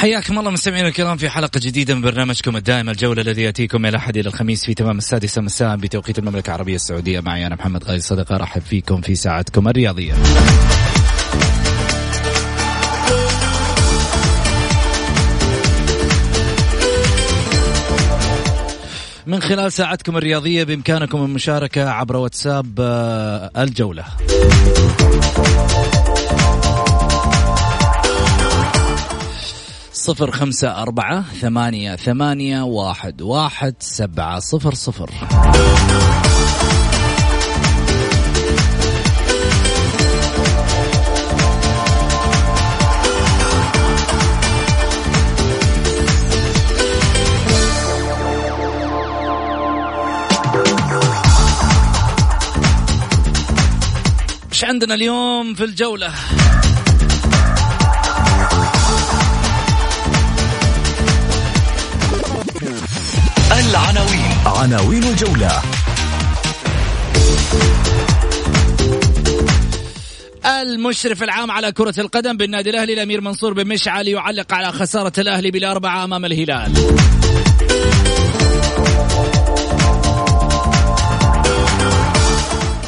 حياكم الله مستمعينا الكرام في حلقة جديدة من برنامجكم الدائم الجولة الذي يأتيكم من الأحد إلى الخميس في تمام السادسة مساء بتوقيت المملكة العربية السعودية. معي أنا محمد غازي صدقة أرحب فيكم في ساعتكم الرياضية. من خلال ساعتكم الرياضية بإمكانكم المشاركة عبر واتساب آه، الجولة. صفر خمسة أربعة ثمانية ثمانية واحد واحد سبعة صفر صفر عندنا اليوم في الجولة؟ العناوين. عناوين الجولة. المشرف العام على كرة القدم بالنادي الأهلي الأمير منصور بن مشعل يعلق على خسارة الأهلي بالأربعة أمام الهلال.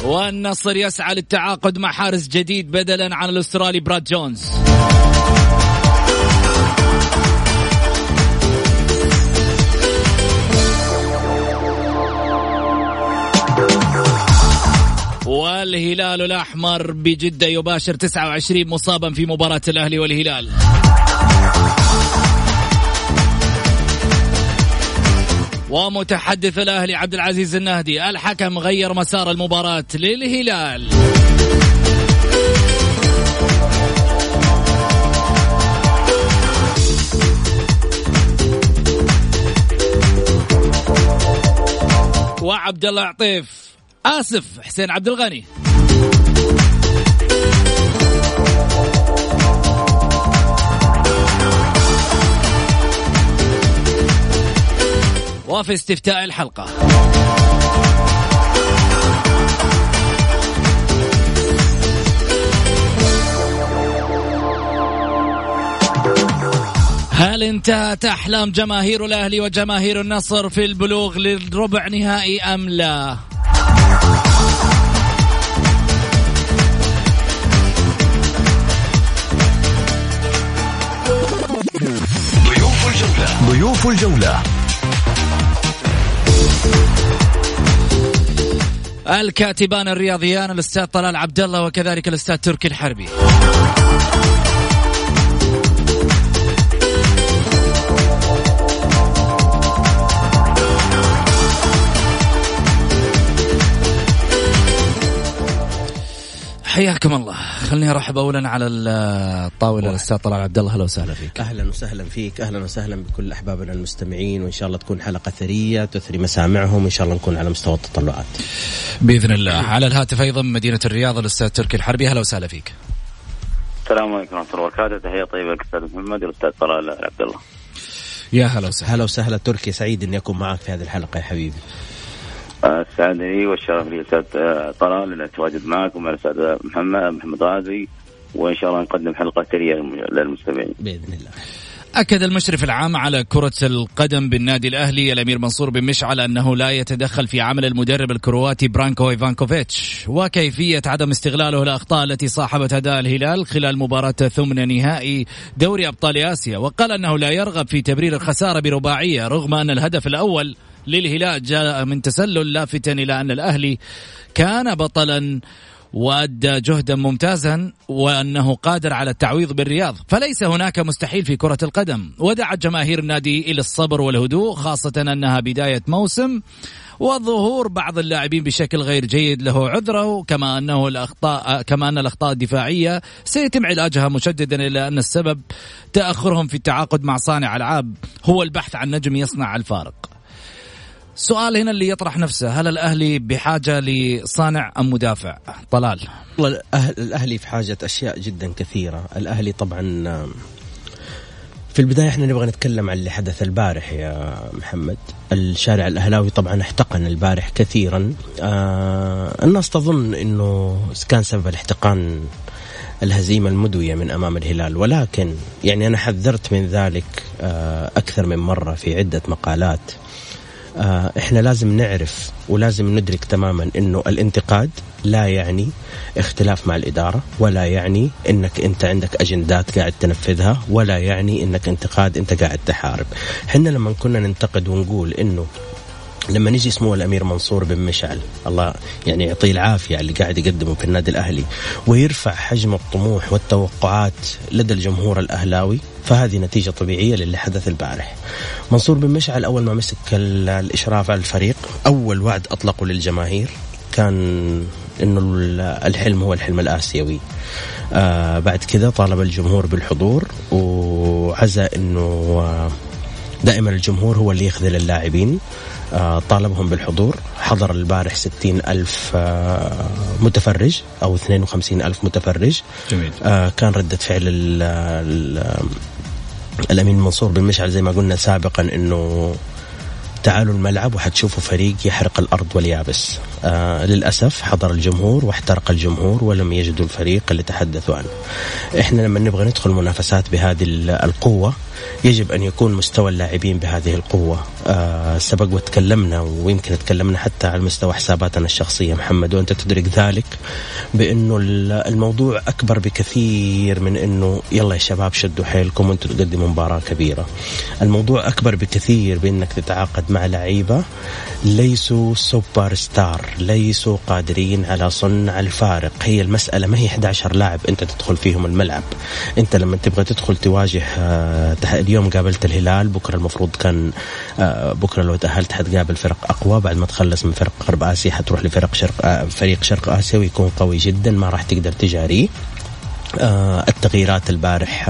والنصر يسعى للتعاقد مع حارس جديد بدلا عن الأسترالي براد جونز. والهلال الأحمر بجدة يباشر 29 مصابا في مباراة الأهلي والهلال. ومتحدث الأهلي عبد العزيز النهدي الحكم غير مسار المباراة للهلال. وعبد الله عطيف آسف حسين عبد الغني وفي استفتاء الحلقة هل انتهت أحلام جماهير الأهلي وجماهير النصر في البلوغ للربع نهائي أم لا؟ ضيوف الجولة. الكاتبان الرياضيان الأستاذ طلال عبد الله وكذلك الأستاذ تركي الحربي. حياكم الله. خليني أرحب اولا على الطاولة. الأستاذ طلال عبد الله أهلا وسهلا فيك. أهلا وسهلا فيك. أهلا وسهلا بكل أحبابنا المستمعين. وإن شاء الله تكون حلقة ثرية تثري مسامعهم. وإن شاء الله نكون على مستوى التطلعات. بإذن الله. على الهاتف أيضا من مدينة الرياض الأستاذ تركي الحربي. أهلا وسهلا فيك. السلام عليكم ورحمة الله وبركاته. تحية طيبة للاستاذ محمد والأستاذ طلال عبد الله. يا هلا وسهلا. هلا وسهلا تركي. سعيد إني أكون معك في هذه الحلقة يا حبيبي. السعادة لي والشرف لي أستاذ طلال اني أتواجد معك ومع الأستاذ محمد محمد غازي وإن شاء الله نقدم حلقة ثريه للمستمعين. بإذن الله. أكد المشرف العام على كرة القدم بالنادي الأهلي الأمير منصور بن مشعل أنه لا يتدخل في عمل المدرب الكرواتي برانكو إيفانكوفيتش وكيفية عدم استغلاله الأخطاء التي صاحبت أداء الهلال خلال مباراة ثمن نهائي دوري أبطال آسيا وقال أنه لا يرغب في تبرير الخسارة برباعية رغم أن الهدف الأول للهلال جاء من تسلل لافتا إلى أن الأهلي كان بطلا وأدى جهدا ممتازا وأنه قادر على التعويض بالرياض. فليس هناك مستحيل في كرة القدم. ودعا جماهير النادي إلى الصبر والهدوء خاصة أنها بداية موسم وظهور بعض اللاعبين بشكل غير جيد له عذره كما أنه الأخطاء كما أن الأخطاء الدفاعية سيتم علاجها مشددا إلى أن السبب تأخرهم في التعاقد مع صانع ألعاب. هو البحث عن نجم يصنع الفارق. سؤال هنا اللي يطرح نفسه هل الأهلي بحاجة لصانع أم مدافع؟ طلال والله الأهلي في حاجة أشياء جدا كثيرة. الأهلي طبعا في البداية إحنا نبغى نتكلم عن اللي حدث البارح يا محمد. الشارع الأهلاوي طبعا احتقن البارح كثيرا. آه الناس تظن أنه كان سبب الاحتقان الهزيمة المدوية من أمام الهلال. ولكن يعني أنا حذرت من ذلك آه أكثر من مرة في عدة مقالات. إحنا لازم نعرف ولازم ندرك تماما إنه الانتقاد لا يعني اختلاف مع الإدارة ولا يعني إنك أنت عندك أجندات قاعد تنفذها ولا يعني إنك انتقاد أنت قاعد تحارب. إحنا لما كنا ننتقد ونقول إنه لما نجي اسمه الأمير منصور بن مشعل الله يعني يعطيه العافية اللي قاعد يقدمه في النادي الأهلي ويرفع حجم الطموح والتوقعات لدى الجمهور الأهلاوي فهذه نتيجة طبيعية للي حدث البارح. منصور بن مشعل أول ما مسك الإشراف على الفريق أول وعد أطلقه للجماهير كان إنه الحلم هو الحلم الآسيوي. آه بعد كذا طالب الجمهور بالحضور وعزى إنه دائما الجمهور هو اللي يخذل اللاعبين آه، طالبهم بالحضور. حضر البارح ستين ألف آه، متفرج أو 52 ألف متفرج. جميل. آه، كان ردة فعل الأمين منصور بن مشعل زي ما قلنا سابقا أنه تعالوا الملعب وحتشوفوا فريق يحرق الأرض واليابس. آه للأسف حضر الجمهور واحترق الجمهور ولم يجدوا الفريق اللي تحدثوا عنه. إحنا لما نبغى ندخل منافسات بهذه القوة يجب أن يكون مستوى اللاعبين بهذه القوة. آه سبق وتكلمنا ويمكن تكلمنا حتى على مستوى حساباتنا الشخصية محمد وأنت تدرك ذلك بأنه الموضوع أكبر بكثير من أنه يلا يا شباب شدوا حيلكم وأنتم تقدموا مباراة كبيرة. الموضوع أكبر بكثير بأنك تتعاقد مع لعيبة ليسوا سوبر ستار ليسوا قادرين على صنع الفارق. هي المسألة ما هي 11 لاعب أنت تدخل فيهم الملعب؟ أنت لما تبغى تدخل تواجه اليوم قابلت الهلال. بكرة المفروض كان آه، بكرة لو تأهلت حتقابل فرق أقوى. بعد ما تخلص من فرق غرب آسيا حتروح لفرق شرق آه، فريق شرق آسيا ويكون قوي جدا. ما راح تقدر تجاريه آه التغييرات البارح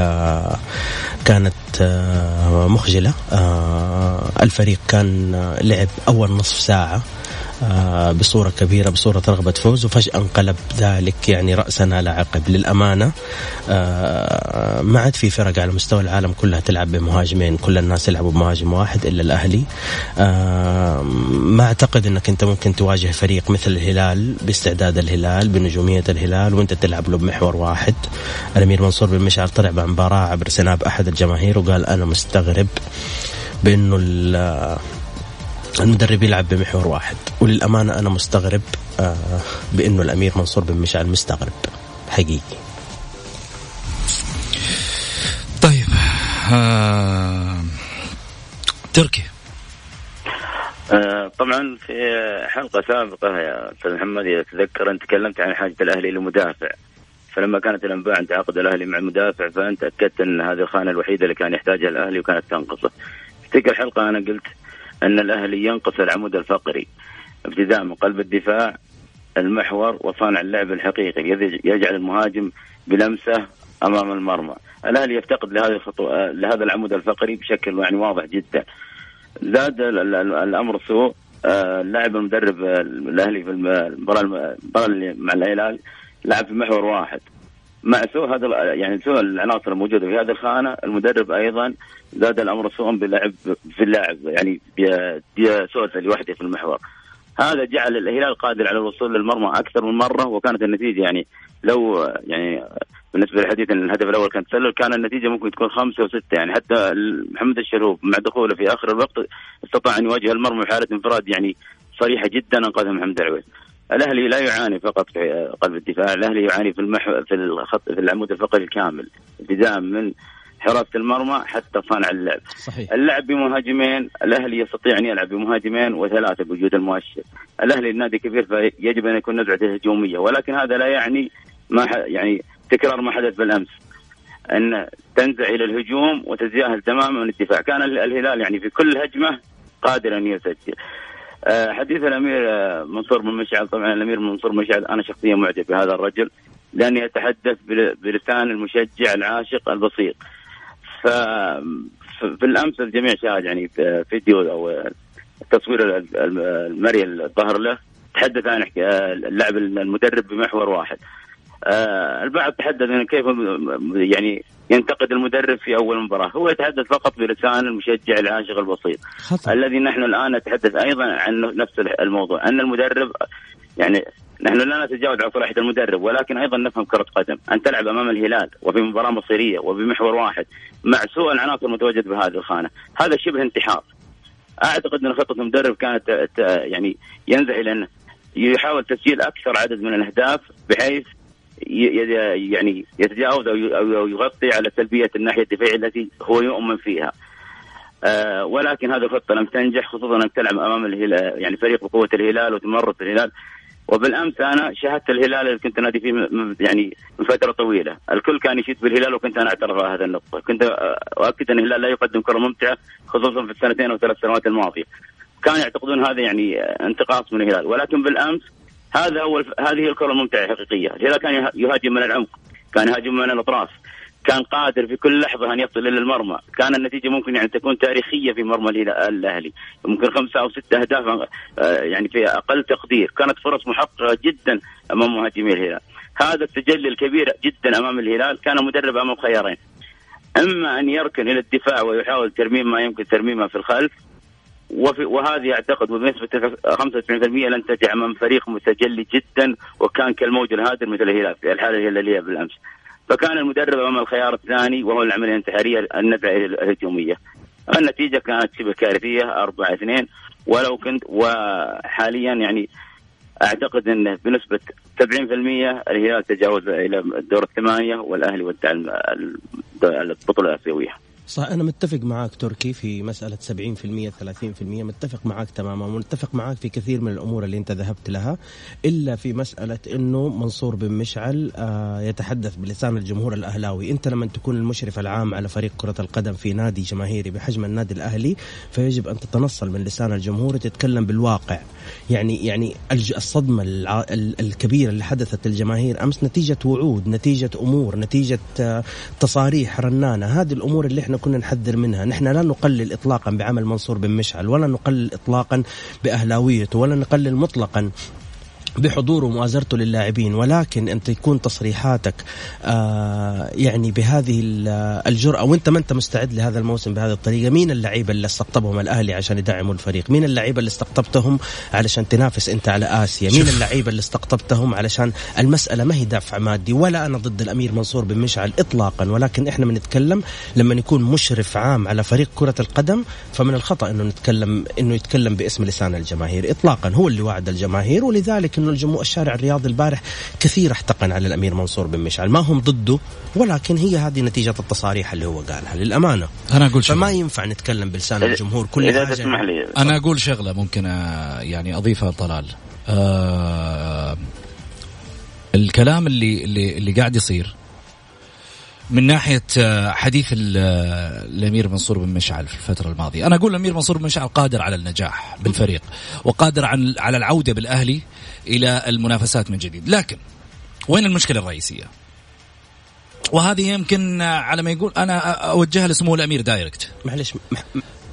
كانت مخجلة. الفريق كان لعب أول نصف ساعة. بصورة كبيرة بصورة رغبة فوز وفجأة انقلب ذلك يعني رأسا على عقب للأمانة. آه، ما عاد في فرق على مستوى العالم كلها تلعب بمهاجمين كل الناس يلعبوا بمهاجم واحد إلا الأهلي. آه، ما أعتقد أنك أنت ممكن تواجه فريق مثل الهلال باستعداد الهلال بنجومية الهلال وأنت تلعب له بمحور واحد. الأمير منصور بن مشعل طلع بمباراة عبر سناب أحد الجماهير وقال أنا مستغرب بأنه المدرب يلعب بمحور واحد وللأمانة أنا مستغرب آه بأنه الأمير منصور بن مشعل مستغرب حقيقي. طيب آه تركي. آه طبعا في حلقة سابقة يا أستاذ محمد إذا تذكر أنت تكلمت عن حاجة الأهلي لمدافع فلما كانت الأنباء عن تعاقد الأهلي مع مدافع فأنت أكدت أن هذه الخانة الوحيدة اللي كان يحتاجها الأهلي وكانت تنقصه. تلك الحلقة أنا قلت أن الأهلي ينقص العمود الفقري ابتداء من قلب الدفاع المحور وصانع اللعب الحقيقي يجعل المهاجم بلمسة أمام المرمى. الأهلي يفتقد لهذه الخطوة لهذا العمود الفقري بشكل يعني واضح جدا. زاد الأمر سوء اللاعب المدرب الأهلي في المباراة مع الهلال لعب في محور واحد مع سوء هذا يعني سوء العناصر الموجودة في هذه الخانة المدرب أيضا زاد الأمر سوءا بلعب في اللاعب يعني بسوسه لوحده في المحور هذا جعل الهلال قادر على الوصول للمرمى أكثر من مرة وكانت النتيجة يعني لو يعني بالنسبة للحديث إن الهدف الأول كان تسلل كان النتيجة ممكن تكون خمسة وستة يعني حتى محمد الشلوب مع دخوله في آخر الوقت استطاع أن يواجه المرمى في حالة انفراد يعني صريحة جدا انقذها محمد العويس. الأهلي لا يعاني فقط في قلب الدفاع، الأهلي يعاني في المحو في الخط في العمود الفقري الكامل ابتداء من حراسة المرمى حتى صانع اللعب. صحيح. اللعب بمهاجمين الأهلي يستطيع أن يلعب بمهاجمين وثلاثة بوجود المؤشر. الأهلي النادي كبير فيجب أن يكون نزعته هجوميه ولكن هذا لا يعني ما يعني تكرار ما حدث بالأمس. أن تنزع إلى الهجوم وتتجاهل تماما الدفاع، كان الهلال يعني في كل هجمة قادر أن يسجل. آه، حديث الأمير آه، منصور بن مشعل طبعا الأمير منصور مشعل أنا شخصيا معجب بهذا الرجل لاني اتحدث بلسان المشجع العاشق البسيط. ف في الأمس الجميع شاهد يعني فيديو أو التصوير المرئي الظهر له تحدث عن اللعب المدرب بمحور واحد. آه البعض تحدث عن كيف يعني ينتقد المدرب في أول مباراة، هو يتحدث فقط بلسان المشجع العاشق البسيط. خطأ. الذي نحن الآن نتحدث أيضا عن نفس الموضوع، أن المدرب يعني نحن لا نتجاوز عن صلاحية المدرب ولكن أيضا نفهم كرة قدم، أن تلعب أمام الهلال وفي مباراة مصيرية وبمحور واحد مع سوء العناصر المتواجد بهذه الخانة، هذا شبه انتحار. أعتقد أن خطة المدرب كانت يعني ينزع إلى انه يحاول تسجيل أكثر عدد من الأهداف بحيث يعني يتجاوز أو يغطي على سلبية الناحية الدفاعية التي هو يؤمن فيها. آه ولكن هذه الخطة لم تنجح خصوصا انك تلعب أمام الهلال يعني فريق بقوة الهلال وتمرد الهلال وبالأمس أنا شاهدت الهلال اللي كنت نادي فيه يعني من فترة طويلة، الكل كان يشيد بالهلال وكنت أنا اعترف على هذه النقطه، كنت أؤكد أن الهلال لا يقدم كرة ممتعة خصوصا في السنتين أو ثلاث سنوات الماضية. كانوا يعتقدون هذا يعني انتقاص من الهلال، ولكن بالأمس هذا اول هذه الكرة الممتعه الحقيقيه، الهلال كان يهاجم من العمق، كان يهاجم من الأطراف، كان قادر في كل لحظة أن يصل إلى المرمى، كان النتيجة ممكن يعني تكون تاريخية في مرمى الأهلي، ممكن خمسة أو ستة أهداف آه، يعني في أقل تقدير، كانت فرص محققة جدا أمام مهاجمي الهلال. هذا التجلي الكبير جدا أمام الهلال كان مدرب أمام خيارين. إما أن يركن إلى الدفاع ويحاول ترميم ما يمكن ترميمه في الخلف وفي وهذه أعتقد بنسبة 95% لن تجي امام فريق متجلي جدا وكان كالموج الهادر مثل الهلال في الحالة الهلاليه بالأمس. فكان المدرب أمام الخيار الثاني وهو العملية الانتحارية النزعه الهجومية. النتيجة كانت شبه كارثية 4 2 ولو كنت وحاليا يعني أعتقد انه بنسبة 70% الهلال تجاوز إلى الدور الثمانية والأهلي ودع البطولة الأسيوية. صح أنا متفق معاك تركي في مسألة 70% 30% متفق معاك تماما ومتفق معاك في كثير من الأمور اللي أنت ذهبت لها إلا في مسألة أنه منصور بن مشعل آه، يتحدث بلسان الجمهور الأهلاوي. أنت لما تكون المشرف العام على فريق كرة القدم في نادي جماهيري بحجم النادي الأهلي فيجب أن تتنصل من لسان الجمهور وتتكلم بالواقع. يعني يعني الصدمة الكبيرة اللي حدثت للجماهير أمس نتيجة وعود نتيجة أمور نتيجة آه، تصاريح رنانة. هذه الأمور اللي إحنا كنا نحذر منها. نحن لا نقلل إطلاقا بعمل منصور بن مشعل ولا نقلل إطلاقا بأهلاويته ولا نقلل مطلقا بحضوره ومؤازرته للاعبين ولكن انت يكون تصريحاتك آه يعني بهذه الجرأة وانت ما أنت مستعد لهذا الموسم بهذه الطريقة مين اللعيبة اللي استقطبهم الأهلي عشان يدعموا الفريق؟ مين اللعيبة اللي استقطبتهم علشان تنافس أنت على آسيا؟ مين اللعيبة اللي استقطبتهم علشان المسألة ما هي دافع مادي ولا أنا ضد الأمير منصور بن مشعل اطلاقا ولكن إحنا بنتكلم لما يكون مشرف عام على فريق كرة القدم فمن الخطأ إنه نتكلم إنه يتكلم باسم لسان الجماهير اطلاقا هو اللي وعد الجماهير ولذلك انه الجمهور الشارع الرياضي البارح كثير احتقن على الأمير منصور بن مشعل. ما هم ضده ولكن هي هذه نتيجة التصاريح اللي هو قالها للأمانة. أنا أقول شغلة. فما ينفع نتكلم بلسان الجمهور كل إذا حاجة. تسمح لي. أنا أقول شغلة ممكن آه، يعني أضيفها طلال. آه الكلام اللي اللي اللي قاعد يصير من ناحية آه، حديث آه، الأمير منصور بن مشعل في الفترة الماضية، أنا أقول الأمير منصور بن مشعل قادر على النجاح بالفريق وقادر عن على العودة بالأهلي إلى المنافسات من جديد، لكن وين المشكلة الرئيسية؟ وهذه يمكن على ما يقول أنا أوجهها لسمو الأمير direct. معلش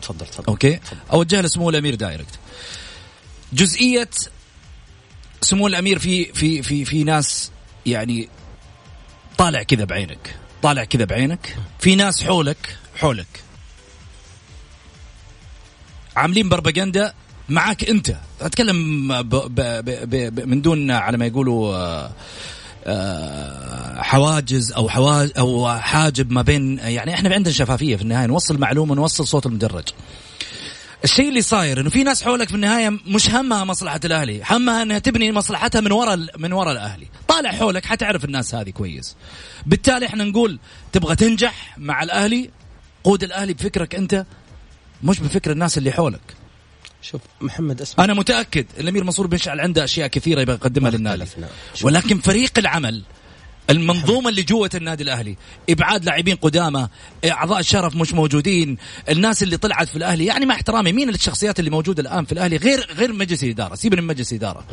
تفضل تفضل. okay؟ أوجهها لسمو الأمير direct. جزئية سمو الأمير في في في في ناس يعني طالع كذا بعينك. طالع كذا بعينك. في ناس حولك حولك. عاملين بربجندا معاك انت أتكلم ب ب ب ب من دون على ما يقولوا آه، آه، حواجز أو حواج أو حاجب ما بين يعني إحنا عندنا شفافية في النهاية نوصل معلومة نوصل صوت المدرج الشيء اللي صاير إنه في ناس حولك في النهاية مش همها مصلحة الأهلي، همها إنها تبني مصلحتها من وراء من وراء الأهلي، طالع حولك حتعرف الناس هذه كويس. بالتالي إحنا نقول تبغى تنجح مع الأهلي قود الأهلي بفكرك أنت مش بفكر الناس اللي حولك. شوف محمد اسمع. أنا متأكد الأمير منصور بن مشعل عنده أشياء كثيرة يبغى يقدمها للنادي. ولكن فريق العمل المنظومة اللي جوة النادي الأهلي إبعاد لاعبين قدامى أعضاء الشرف مش موجودين الناس اللي طلعت في الأهلي يعني مع احترامي مين الشخصيات اللي موجودة الآن في الأهلي؟ غير غير مجلس الإدارة سيبنا من مجلس الإدارة.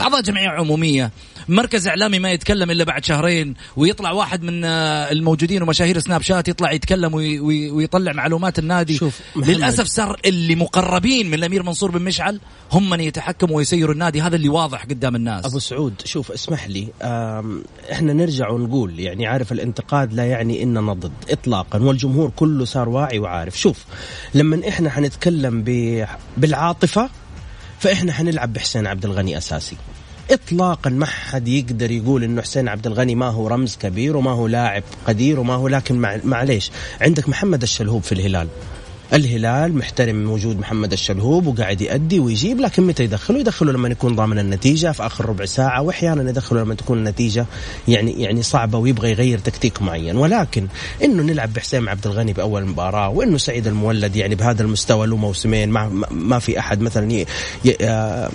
أعضاء جمعية عمومية. مركز إعلامي ما يتكلم إلا بعد شهرين ويطلع واحد من آه، الموجودين ومشاهير سناب شات يطلع يتكلم ويطلع معلومات النادي. شوف للأسف صار اللي مقربين من الأمير منصور بن مشعل هم من يتحكموا ويسيروا النادي. هذا اللي واضح قدام الناس. أبو سعود شوف اسمح لي إحنا نرجع ونقول يعني عارف الانتقاد لا يعني إننا ضد اطلاقا والجمهور كله صار واعي وعارف. شوف لما إحنا حنتكلم بالعاطفة فإحنا حنلعب بحسين عبد الغني أساسي. اطلاقا ما حد يقدر يقول إنه حسين عبد الغني ما هو رمز كبير وما هو لاعب قدير وما هو لكن معليش عندك محمد الشلهوب في الهلال. الهلال محترم وجود محمد الشلهوب وقاعد يأدي ويجيب لكن متى يدخله؟ يدخله لما يكون ضامن النتيجة في آخر ربع ساعة وأحيانا يدخله لما تكون النتيجة يعني يعني صعبة ويبغى يغير تكتيك معين ولكن إنه نلعب بحسام عبد الغني بأول مباراة وإنه سعيد المولد يعني بهذا المستوى له موسمين ما ما في أحد مثلا. آه،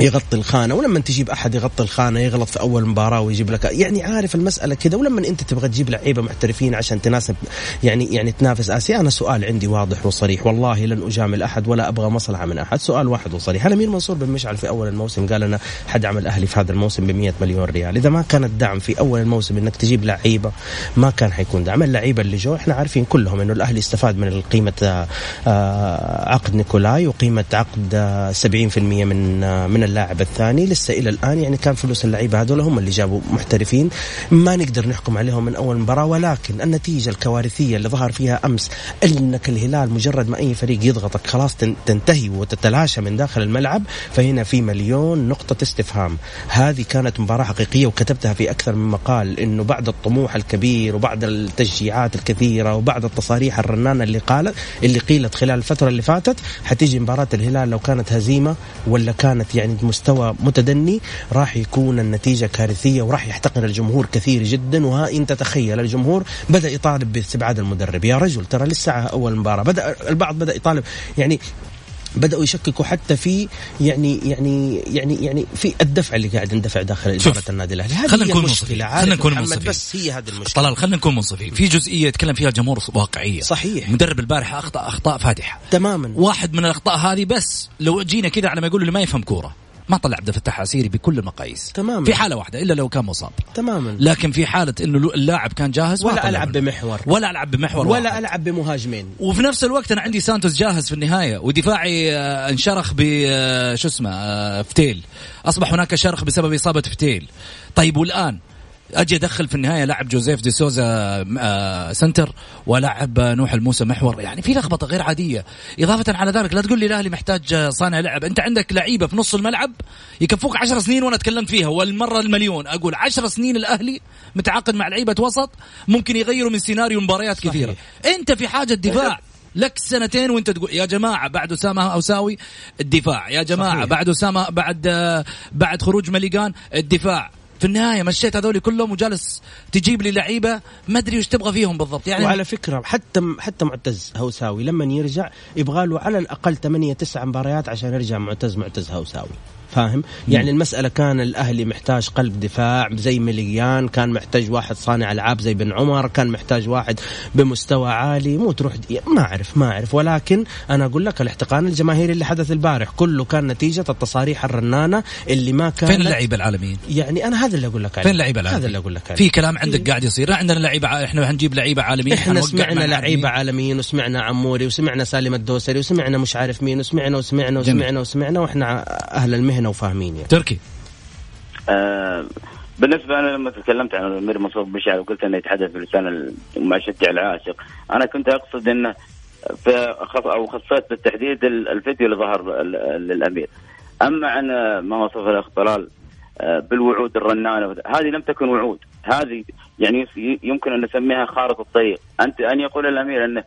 يغطي الخانة ولما تجيب أحد يغطي الخانة يغلط في أول مباراة ويجيب لك يعني عارف المسألة كذا ولما أنت تبغى تجيب لعيبة محترفين عشان تناسب يعني يعني تنافس آسيا أنا سؤال عندي واضح وصريح والله لن أجامل أحد ولا أبغى مصلحة من أحد سؤال واحد وصريح. أنا أمير منصور بن مشعل في أول الموسم قال أنا حدعم الاهلي في هذا الموسم ب 100 مليون ريال. إذا ما كان الدعم في أول الموسم إنك تجيب لعيبة ما كان حيكون دعم. اللعيبة اللي جو إحنا عارفين كلهم إنه الأهلي استفاد من قيمة آه، عقد نيكولاي وقيمة عقد 70% من آه، من اللاعب الثاني. لسه إلى الآن يعني كان فلوس اللعيبة هذول هم اللي جابوا محترفين. ما نقدر نحكم عليهم من أول مباراة ولكن النتيجة الكوارثية اللي ظهر فيها أمس إنك الهلال مجرد ما أي فريق يضغطك خلاص تنتهي وتتلاشى من داخل الملعب فهنا في مليون نقطة استفهام. هذه كانت مباراة حقيقية وكتبتها في أكثر من مقال إنه بعد الطموح الكبير وبعد التشجيعات الكثيرة وبعد التصاريح الرنانة اللي قالت اللي قيلت خلال الفترة اللي فاتت حتيجي مباراة الهلال لو كانت هزيمة ولا كانت يعني مستوى متدني راح يكون النتيجة كارثية وراح يحتقر الجمهور كثير جدا. وها انت تخيل الجمهور بدأ يطالب باستبعاد المدرب. يا رجل ترى لسه أول مباراة. بدأ البعض بدأ يطالب. يعني بدأوا يشككوا حتى في يعني يعني يعني يعني في الدفع اللي قاعد يندفع داخل إدارة النادي الأهلي. هذه خلينا نكون منصفين. خلينا نكون منصفين. بس هي هذه المشكلة. طلال خلينا نكون منصفين. في جزئية يتكلم فيها الجمهور واقعية. صحيح. مدرب البارح أخطأ أخطاء فادحة. تماما. واحد من الأخطاء هذه بس لو جينا كذا على ما يقولوا اللي ما يفهم كورة. ما طلع عبد الفتاح عسيري بكل المقاييس. تماما. في حالة واحدة إلا لو كان مصاب. تماما. لكن في حالة إنه اللاعب كان جاهز ولا ألعب بمحور. ولا ألعب بمحور ولا واحد. ألعب بمهاجمين. وفي نفس الوقت أنا عندي سانتوس جاهز في النهاية ودفاعي آه، انشرخ ب آه، شو اسمه آه، فتيل. أصبح هناك شرخ بسبب إصابة فتيل. طيب والآن؟ أجي أدخل في النهاية لاعب جوزيف دي سوزا آه center ولاعب نوح الموسى محور. يعني في لخبطة غير عادية. إضافة على ذلك لا تقول لي الأهلي محتاج صانع لعب. أنت عندك لعيبة في نص الملعب يكفوك عشر سنين وأنا تكلمت فيها والمرة المليون. أقول عشر سنين الأهلي متعاقد مع لعيبة وسط ممكن يغيروا من سيناريو مباريات كثيرة. أنت في حاجة دفاع لك سنتين وأنت تقول يا جماعة بعد أسامة اوساوي الدفاع. يا جماعة صحيح. بعد أسامة بعد بعد خروج مليجان الدفاع. في النهاية مشيت هذول كلهم وجالس تجيب لي لعيبة ما أدري وش تبغى فيهم بالضبط. يعني وعلى فكرة حتى حتى معتز هوساوي لما يرجع يبغى له على الأقل 8 9 مباريات عشان يرجع معتز معتز هوساوي. فاهم؟ يعني المسألة كان الأهلي محتاج قلب دفاع زي مليان كان محتاج واحد صانع ألعاب زي بن عمر كان محتاج واحد بمستوى عالي مو تروح ما أعرف ما أعرف. ولكن أنا أقول لك الاحتقان الجماهيري اللي حدث البارح كله كان نتيجة التصاريح الرنانة اللي ما كان فين اللعيبة العالميين؟ يعني أنا هذا اللي أقول لك عليه. فين اللعيبة العالميين؟ هذا اللي أقول لك عليه. في كلام عندك إيه؟ قاعد يصير. عندنا لعيبة إحنا هنجيب لعيبة عالميين إحنا سمعنا لعيبة عالميين وسمعنا عموري وسمعنا سالم الدوسري وسمعنا مش عارف مين وسمعنا وسمعنا وسمعنا وسمعنا, وسمعنا وإحنا أهل المهنة وفاهمين يعني. تركي آه بالنسبة أنا لما تكلمت عن الأمير منصور بشعر وقلت أنه يتحدث بلسان المشجع العاشق أنا كنت أقصد انه في خص أو خصيت بالتحديد الفيديو اللي ظهر للأمير أما عن ما وصف الاخ طلال آه، بالوعود الرنانة هذه لم تكن وعود هذه يعني يمكن أن نسميها خارطة الطريق انت أن يقول الأمير أن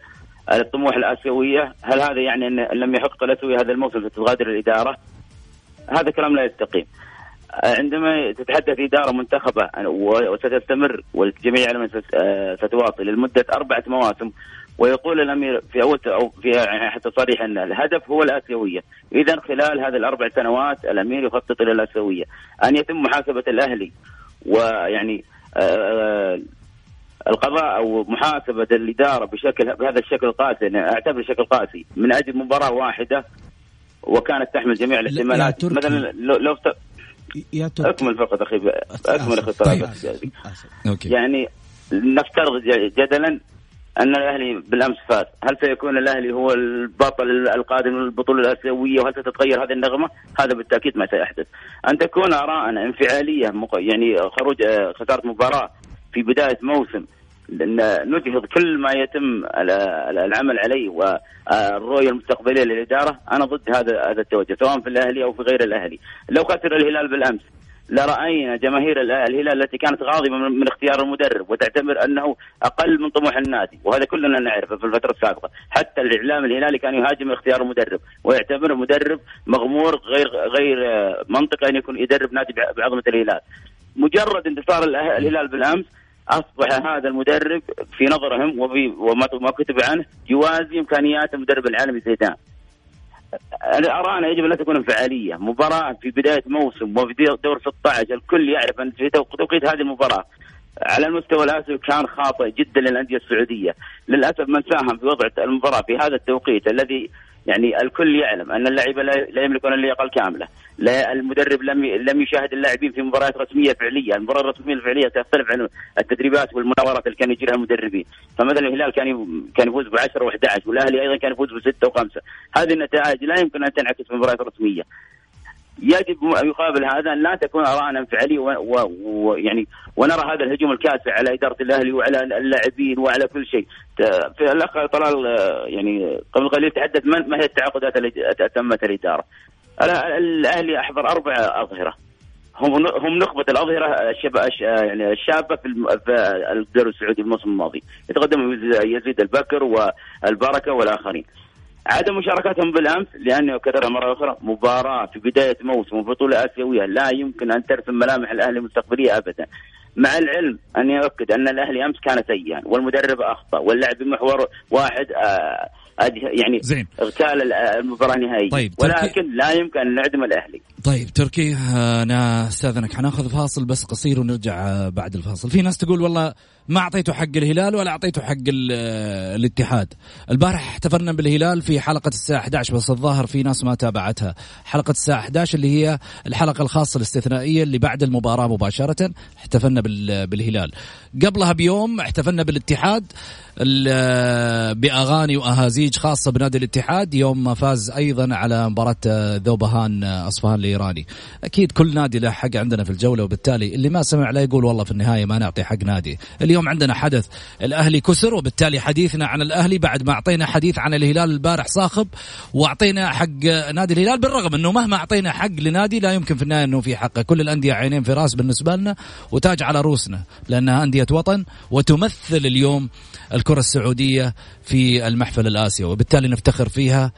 الطموح الآسيوية هل هذا يعني أن لم يحقق الاسيويه هذا الموسم فتغادر الإدارة؟ هذا كلام لا يستقيم. عندما تتحدث إدارة منتخبة وستستمر والجميع يعلم ستواصل لمدة أربعة مواسم ويقول الأمير في أول أو في حتى صريح أن الهدف هو الآسيوية، اذا خلال هذه الأربع سنوات الأمير يخطط إلى الآسيوية، أن يتم محاسبة الأهلي ويعني آه، القضاء أو محاسبة الإدارة بشكل بهذا الشكل القاسي اعتبر شكل قاسي من أجل مباراة واحدة وكانت تحمل جميع الاحتمالات مثلا لو, لو يا تركي. أكمل فقط أخي أكمل أخي طيب. يعني نفترض جدلا أن الأهلي بالأمس فاز، هل سيكون الأهلي هو البطل القادم للبطولة الأسيوية وهل ستتغير هذه النغمة؟ هذا بالتأكيد ما سيحدث. أن تكون اراءنا انفعالية يعني خروج آه، خسارة مباراة في بداية موسم نجهض كل ما يتم العمل عليه والرؤية المستقبلية للإدارة. أنا ضد هذا هذا التوجه سواء في الأهلي أو في غير الأهلي. لو خسر الهلال بالأمس لرأينا جماهير الهلال التي كانت غاضبة من اختيار المدرب وتعتبر أنه أقل من طموح النادي وهذا كلنا نعرفه في الفترة السابقة. حتى الإعلام الهلالي كان يهاجم اختيار المدرب ويعتبره مدرب مغمور غير غير منطقي أن يكون يدرب نادي بعظمة الهلال. مجرد انتصار الهلال بالأمس أصبح هذا المدرب في نظرهم وما كتب عنه يوازي إمكانيات المدرب العالمي زيدان. ارانا يجب أن لا تكون انفعاليه، مباراة في بداية موسم وفي دور 16 الكل يعرف أن في توقيت هذه المباراة على المستوى الآسيوي كان خاطئ جدا للأندية السعودية، للأسف من ساهم في وضع المباراة في هذا التوقيت الذي يعني الكل يعلم أن اللاعبين لا يملكون اللياقه الكامله، لا المدرب لم لم يشاهد اللاعبين في مباريات رسمية فعليه، المباراة الرسمية الفعلية تختلف عن التدريبات والمناورات اللي كان يجريها المدربين، فمثلا الهلال كان كان يفوز ب 10 و11 والأهلي أيضا كان يفوز بستة وخمسة، هذه النتائج لا يمكن أن تنعكس في المباريات الرسمية. يجب يقابل هذا ان لا تكون ارائنا انفعاليه ويعني ونرى هذا الهجوم الكاسح على إدارة الأهلي وعلى اللاعبين وعلى كل شيء. في الاخ طلال يعني قبل قليل تحدث ما هي التعاقدات التي تمت الإدارة. الأهلي أحضر أربع أظهرة هم هم نخبة الأظهرة الشباب يعني الشابة في الدوري السعودي الموسم الماضي يتقدم يزيد البكر والبركة والآخرين عدم مشاركتهم بالأمس لأنه كررها مرة أخرى مباراة في بداية موسم بطوله آسيوية لا يمكن أن ترسم ملامح الأهلي المستقبلية ابدا. مع العلم أني أؤكد أن الأهلي أمس كان سيئا والمدرب أخطأ واللعب بمحور واحد آه يعني زين. اغتال المباراة النهائية. طيب ولكن لا يمكن أن نعدم الأهلي. طيب تركي أنا أستاذنك. حناخذ فاصل بس قصير ونرجع بعد الفاصل. في ناس تقول والله ما أعطيته حق الهلال ولا أعطيته حق الاتحاد. البارح احتفلنا بالهلال في حلقة الساعة 11 بس الظاهر في ناس ما تابعتها. حلقة الساعة 11 اللي هي الحلقة الخاصة الاستثنائية اللي بعد المباراة مباشرة احتفلنا بالهلال. قبلها بيوم احتفلنا بالاتحاد. بأغاني وأهازيج خاصة بنادي الاتحاد. يوم ما فاز أيضا على مباراة ذوبهان أصفهان الإيراني. أكيد كل نادي له حق عندنا في الجولة وبالتالي اللي ما سمع لا يقول والله في النهاية ما نعطي حق نادي. اليوم عندنا حدث الأهلي كسر وبالتالي حديثنا عن الأهلي بعد ما أعطينا حديث عن الهلال البارح صاخب وأعطينا حق نادي الهلال بالرغم إنه مهما أعطينا حق لنادي لا يمكن في النهاية إنه في حقه. كل الأندية عينين في راس بالنسبة لنا وتاج على روسنا لأنها أندية وطن وتمثل اليوم الكرة السعودية في المحفل الآسيوي. وبالتالي نفتخر فيها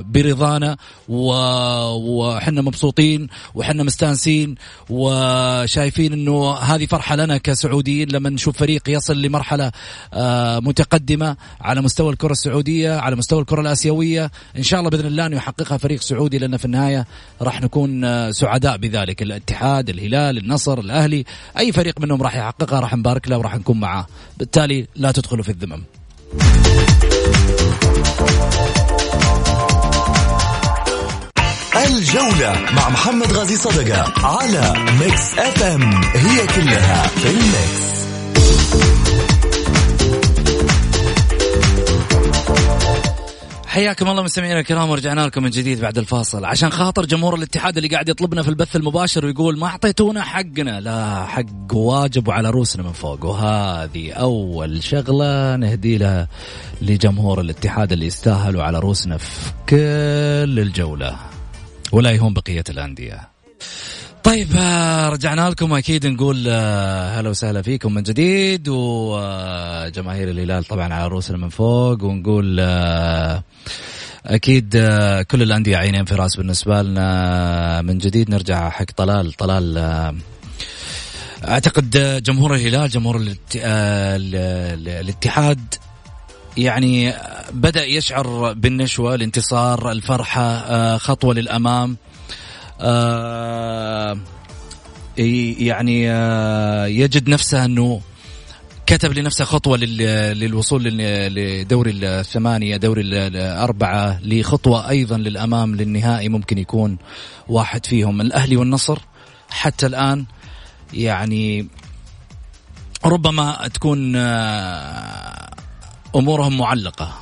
برضانا وحنا مبسوطين وحنا مستانسين وشايفين إنه هذه فرحة لنا كسعوديين لما نشوف فريق يصل لمرحلة آه، متقدمة على مستوى الكرة السعودية على مستوى الكرة الآسيوية. إن شاء الله بإذن الله انه يحققها فريق سعودي لأن في النهاية راح نكون آه، سعداء بذلك. الاتحاد الهلال النصر الأهلي أي فريق منهم راح يحققها راح نبارك له وراح نكون معاه. بالتالي لا تدخلوا في الذمم. الجولة مع محمد غازي صدقة على ميكس اف ام هي كلها في الميكس. حياكم الله مستمعينا الكرام ورجعنا لكم من جديد بعد الفاصل. عشان خاطر جمهور الاتحاد اللي قاعد يطلبنا في البث المباشر ويقول ما أعطيتونا حقنا. لا حق واجب وعلى روسنا من فوق. وهذه أول شغلة نهدي لها لجمهور الاتحاد اللي يستاهلوا على روسنا في كل الجولة. ولا يهون بقية الأندية. طيب آه، رجعنا لكم. أكيد نقول آه، هلا وسهلا فيكم من جديد وجماهير الهلال طبعا على رؤوسنا من فوق ونقول آه، أكيد كل الأندية عينين في رأس بالنسبة لنا. من جديد نرجع حق طلال. طلال أعتقد جمهور الهلال جمهور الاتحاد يعني بدأ يشعر بالنشوة الانتصار الفرحة خطوة للأمام آه، يعني آه، يجد نفسه أنه كتب لنفسه خطوة للوصول لدوري الثمانية دوري الأربعة لخطوة أيضا للأمام للنهائي ممكن يكون واحد فيهم. الأهلي والنصر حتى الآن يعني ربما تكون آه، أمورهم معلقة.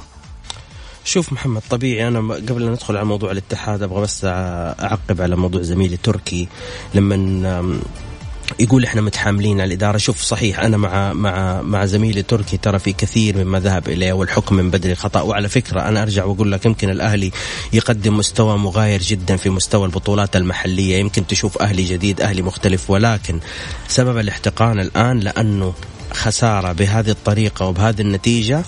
شوف محمد طبيعي أنا قبل ان ندخل على موضوع الاتحاد أبغى بس أعقب على موضوع زميلي تركي لما يقول إحنا متحاملين على الإدارة شوف صحيح أنا مع مع مع زميلي تركي ترى في كثير مما ذهب إليه والحكم من بدري خطأ. وعلى فكرة أنا أرجع وأقول لك يمكن الأهلي يقدم مستوى مغاير جدا في مستوى البطولات المحلية. يمكن تشوف أهلي جديد أهلي مختلف ولكن سبب الاحتقان الآن لأنه خساره بهذه الطريقة وبهذه النتيجة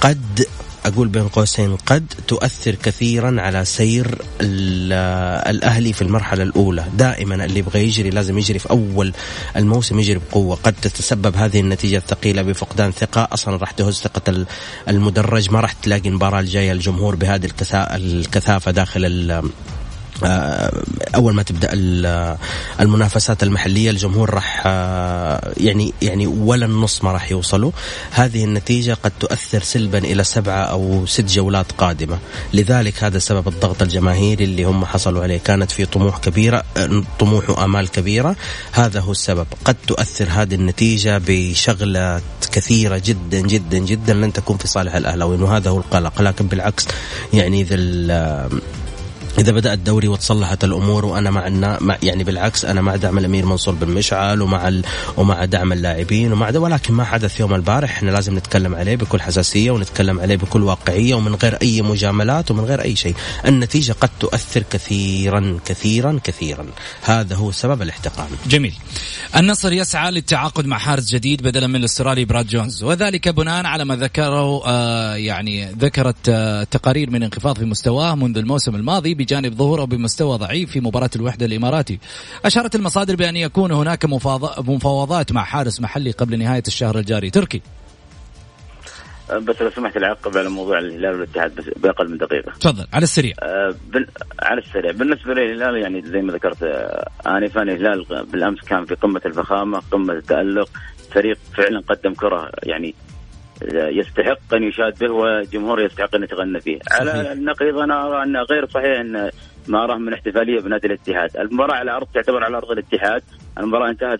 قد أقول بين قوسين قد تؤثر كثيرا على سير الأهلي في المرحلة الأولى، دائما اللي يبغى يجري لازم يجري في أول الموسم يجري بقوة، قد تتسبب هذه النتيجة الثقيلة بفقدان ثقة، أصلا راح تهز ثقة المدرج، ما راح تلاقي المباراة الجاية الجمهور بهذه الكثافة داخل أول ما تبدأ المنافسات المحلية الجمهور راح آه، يعني يعني ولا النص ما راح يوصلوا. هذه النتيجة قد تؤثر سلبا إلى سبعة أو ست جولات قادمة. لذلك هذا سبب الضغط الجماهيري اللي هم حصلوا عليه. كانت في طموح كبيرة طموح وآمال كبيرة. هذا هو السبب. قد تؤثر هذه النتيجة بشغلات كثيرة جدا جدا جدا. لن تكون في صالح الأهلاويين وهذا هو القلق. لكن بالعكس يعني اذا إذا بدأ الدوري وتصلحت الأمور وأنا مع, النا... يعني بالعكس أنا مع دعم الأمير منصور بن مشعل ومع ال... ومع دعم اللاعبين ومع ده ولكن ما حدث يوم البارح. إحنا لازم نتكلم عليه بكل حساسية ونتكلم عليه بكل واقعية ومن غير أي مجاملات ومن غير أي شيء. النتيجة قد تؤثر كثيرا كثيرا كثيرا. هذا هو سبب الاحتقان. جميل. النصر يسعى للتعاقد مع حارس جديد بدلا من الاسترالي براد جونز وذلك بناء على ما ذكره آه يعني ذكرت آه تقارير من انخفاض في مستواه منذ الموسم الماضي بجانب ظهوره بمستوى ضعيف في مباراة الوحدة الإماراتي. أشارت المصادر بأن يكون هناك مفاوضات مع حارس محلي قبل نهاية الشهر الجاري. تركي. بس لو سمحت العقب على موضوع الهلال والاتحاد بس بأقل من دقيقة. تفضل. على السريع. آه بن... على السريع. بالنسبة للهلال يعني زي ما ذكرت آه انفا الهلال بالأمس كان في قمة الفخامة، قمة التألق، فريق فعلا قدم كرة يعني يستحق ان يشاد به وجمهور يستحق ان يتغنى فيه صحيح. على النقيض أنا أرى انه غير صحيح أن ما أراه من احتفالية بنادي الاتحاد، المباراة على أرض تعتبر على أرض الاتحاد، المباراة انتهت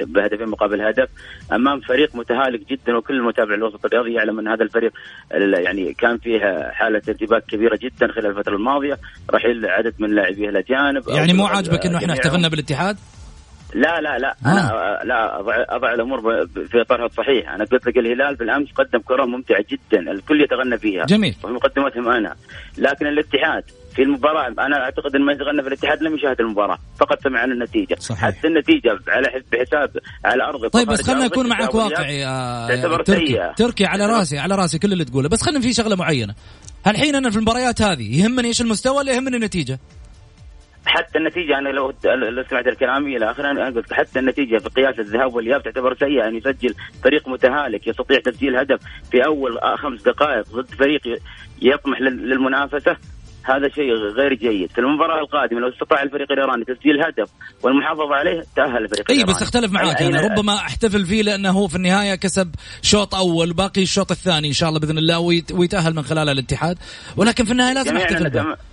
بهدفين مقابل هدف. أمام فريق متهالك جدا وكل المتابع الوسط الرياضي يعلم أن هذا الفريق يعني كان فيه حالة ارتباك كبيرة جدا خلال الفترة الماضية، رحيل عدد من لاعبيه الاجانب يعني مو عاجبك إنه إحنا احتفلنا بالاتحاد؟ لا لا لا. آه. أنا لا اضع أضع الأمور في إطارها الصحيح، أنا قلت لك الهلال بالأمس قدم كرة ممتعة جدا، الكل يتغنى فيها. جميل. وفي مقدمتهم أنا، لكن الاتحاد في المباراة أنا أعتقد أن من يتغنى في الاتحاد لم يشاهد المباراة. فقط سمع عن النتيجة. صحيح. حتى النتيجة على بحساب على أرض طيب بس خلينا نكون معك واقعي يا تركي. تركي على راسي على راسي كل اللي تقوله. بس خلينا في شغلة معينة. الحين أنا في المباريات هذه يهمني إيش المستوى ولا يهمني النتيجة؟ حتى النتيجة أنا لو لو سمعت الكلام إلى آخره أنا قلت حتى النتيجة في قياس الذهاب والإياب تعتبر سيئة ان يسجل فريق متهالك يستطيع تسجيل هدف في أول خمس دقائق ضد فريق يطمح للمنافسة هذا شيء غير جيد. في المباراة القادمة لو استطاع الفريق الإيراني تسجيل هدف والمحافظة عليه تأهل الفريق اي بس اختلف معاك أنا ربما أحتفل فيه لأنه هو في النهاية كسب شوط أول باقي الشوط الثاني إن شاء الله بإذن الله ويتأهل من خلال الاتحاد. ولكن في النهاية لازم احتفل به.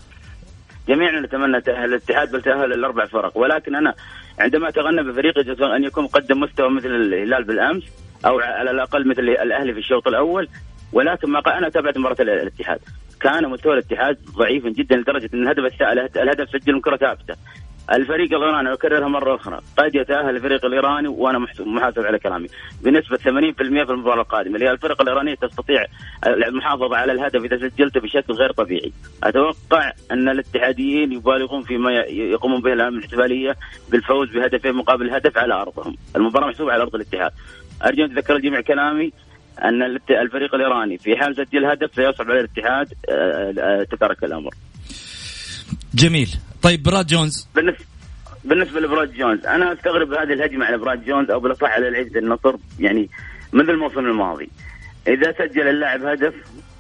جميعنا نتمنى تأهل الاتحاد بل تأهل الأربع فرق. ولكن أنا عندما أتغنى بفريق أن يكون مقدم مستوى مثل الهلال بالأمس أو على الأقل مثل الأهلي في الشوط الأول. ولكن ما أنا تابعت مباراة الاتحاد. كان مستوى الاتحاد ضعيفا جدا لدرجة أن الهدف الهدف سجل من كرة ثابتة. الفريق الإيراني أكررها مرة أخرى. قد يتأهل الفريق الإيراني وأنا محاسب على كلامي. بنسبة 80% في المباراة القادمة الفرق الإيرانية تستطيع المحافظة على الهدف إذا سجلته بشكل غير طبيعي. أتوقع أن الاتحاديين يبالغون فيما يقومون به الان الاحتفالية بالفوز بهدفين مقابل هدف على أرضهم. المباراة محسوبة على أرض الاتحاد. أرجو أن تذكر الجميع كلامي أن الفريق الإيراني في حال سجل هدف سيصعب على الاتحاد آه، آه، تترك الأمر. جميل. طيب براد جونز. بالنسبة بالنسبة لبراد جونز أنا أستغرب هذه الهجمة على براد جونز أو بالاصح على لعيبه النصر يعني منذ الموسم الماضي. إذا سجل اللاعب هدف